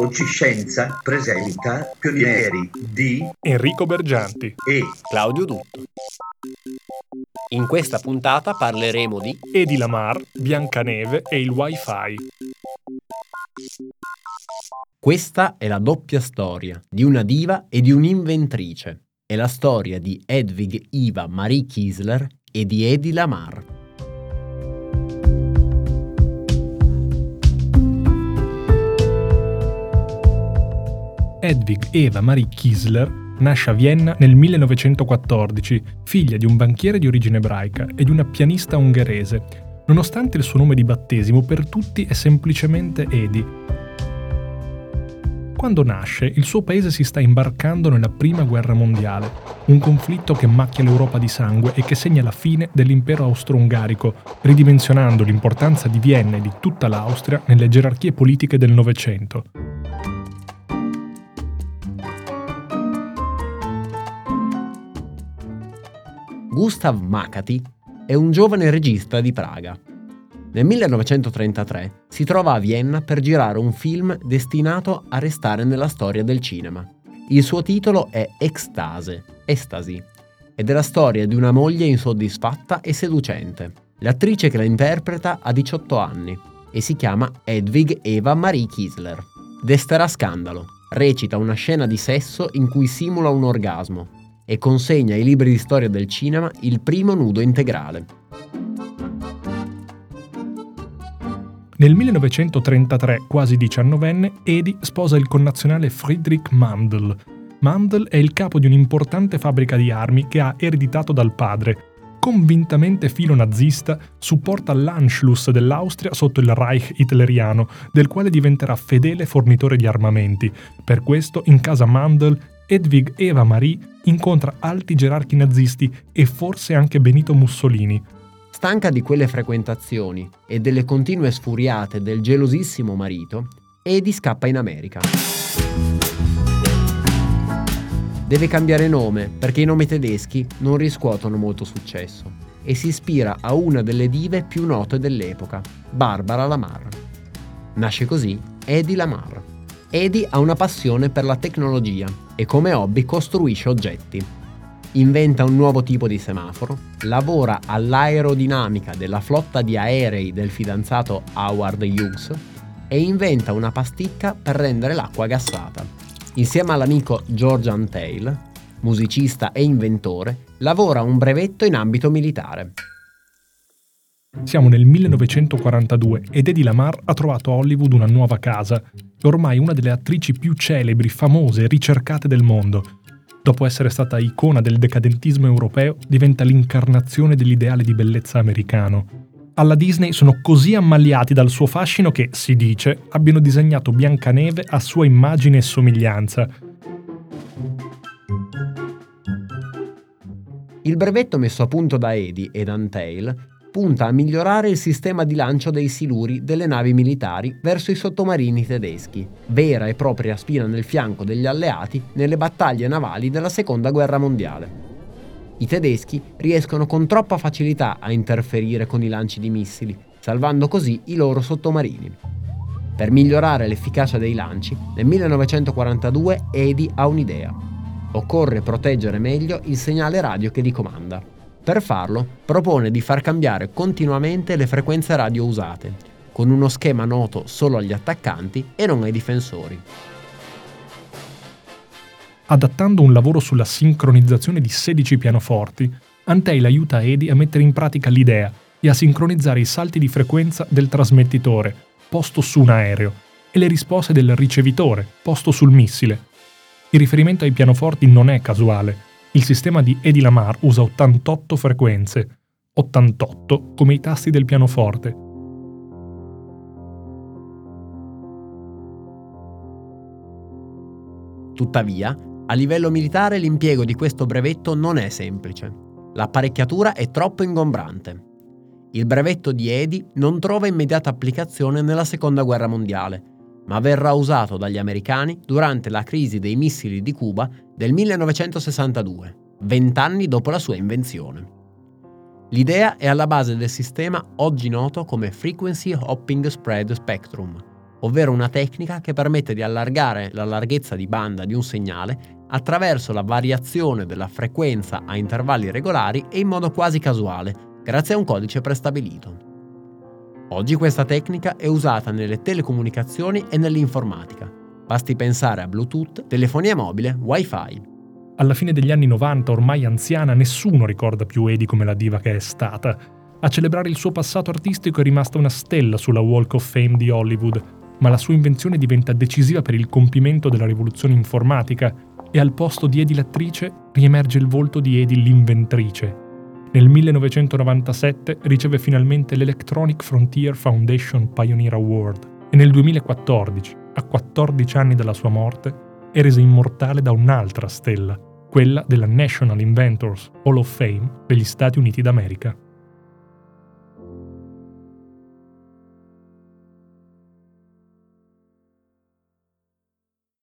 Ociscienza presenta Pionieri di Enrico Bergianti e Claudio Dutto. In questa puntata parleremo di Edi Lamar, Biancaneve e il Wi-Fi. Questa è la doppia storia di una diva e di un'inventrice. È la storia di Edwig Iva Marie Kiesler e di Edi Lamar. Hedwig Eva Marie Kiesler nasce a Vienna nel 1914, figlia di un banchiere di origine ebraica e di una pianista ungherese. Nonostante il suo nome di battesimo, per tutti è semplicemente Edi. Quando nasce, il suo paese si sta imbarcando nella Prima Guerra Mondiale, un conflitto che macchia l'Europa di sangue e che segna la fine dell'impero austro-ungarico, ridimensionando l'importanza di Vienna e di tutta l'Austria nelle gerarchie politiche del Novecento. Gustav Makati è un giovane regista di Praga. Nel 1933 si trova a Vienna per girare un film destinato a restare nella storia del cinema. Il suo titolo è Extase, Estasi, ed è la storia di una moglie insoddisfatta e seducente. L'attrice che la interpreta ha 18 anni e si chiama Edwig Eva Marie Kiesler. Desterà scandalo. Recita una scena di sesso in cui simula un orgasmo e consegna ai libri di storia del cinema il primo nudo integrale. Nel 1933, quasi diciannovenne, Edi sposa il connazionale Friedrich Mandl. Mandl è il capo di un'importante fabbrica di armi che ha ereditato dal padre. Convintamente filo nazista, supporta l'Anschluss dell'Austria sotto il Reich hitleriano, del quale diventerà fedele fornitore di armamenti. Per questo, in casa Mandl, Edwig Eva Marie incontra alti gerarchi nazisti e forse anche Benito Mussolini. Stanca di quelle frequentazioni e delle continue sfuriate del gelosissimo marito, Edi scappa in America. Deve cambiare nome perché i nomi tedeschi non riscuotono molto successo e si ispira a una delle dive più note dell'epoca, Barbara Lamar. Nasce così Edi Lamar. Edi ha una passione per la tecnologia e come hobby costruisce oggetti. Inventa un nuovo tipo di semaforo, lavora all'aerodinamica della flotta di aerei del fidanzato Howard Hughes e inventa una pasticca per rendere l'acqua gassata. Insieme all'amico George Antail, musicista e inventore, lavora un brevetto in ambito militare. Siamo nel 1942 ed Eddie Lamar ha trovato a Hollywood una nuova casa. Ormai una delle attrici più celebri, famose e ricercate del mondo. Dopo essere stata icona del decadentismo europeo, diventa l'incarnazione dell'ideale di bellezza americano. Alla Disney sono così ammaliati dal suo fascino che, si dice, abbiano disegnato Biancaneve a sua immagine e somiglianza. Il brevetto messo a punto da Eddie ed Antail punta a migliorare il sistema di lancio dei siluri delle navi militari verso i sottomarini tedeschi, vera e propria spina nel fianco degli alleati nelle battaglie navali della Seconda Guerra Mondiale. I tedeschi riescono con troppa facilità a interferire con i lanci di missili, salvando così i loro sottomarini. Per migliorare l'efficacia dei lanci, nel 1942 Edi ha un'idea. Occorre proteggere meglio il segnale radio che li comanda. Per farlo, propone di far cambiare continuamente le frequenze radio usate, con uno schema noto solo agli attaccanti e non ai difensori. Adattando un lavoro sulla sincronizzazione di 16 pianoforti, Antail aiuta Edi a mettere in pratica l'idea e a sincronizzare i salti di frequenza del trasmettitore, posto su un aereo, e le risposte del ricevitore, posto sul missile. Il riferimento ai pianoforti non è casuale, il sistema di Edi Lamar usa 88 frequenze, 88 come i tasti del pianoforte. Tuttavia, a livello militare l'impiego di questo brevetto non è semplice. L'apparecchiatura è troppo ingombrante. Il brevetto di Edi non trova immediata applicazione nella Seconda Guerra Mondiale, ma verrà usato dagli americani durante la crisi dei missili di Cuba del 1962, vent'anni dopo la sua invenzione. L'idea è alla base del sistema oggi noto come Frequency Hopping Spread Spectrum, ovvero una tecnica che permette di allargare la larghezza di banda di un segnale attraverso la variazione della frequenza a intervalli regolari e in modo quasi casuale, grazie a un codice prestabilito. Oggi questa tecnica è usata nelle telecomunicazioni e nell'informatica. Basti pensare a Bluetooth, telefonia mobile, Wi-Fi. Alla fine degli anni 90, ormai anziana, nessuno ricorda più Edi come la diva che è stata. A celebrare il suo passato artistico è rimasta una stella sulla Walk of Fame di Hollywood, ma la sua invenzione diventa decisiva per il compimento della rivoluzione informatica e al posto di Edi l'attrice riemerge il volto di Edi l'inventrice. Nel 1997 riceve finalmente l'Electronic Frontier Foundation Pioneer Award e nel 2014, a 14 anni dalla sua morte, è resa immortale da un'altra stella, quella della National Inventors Hall of Fame degli Stati Uniti d'America.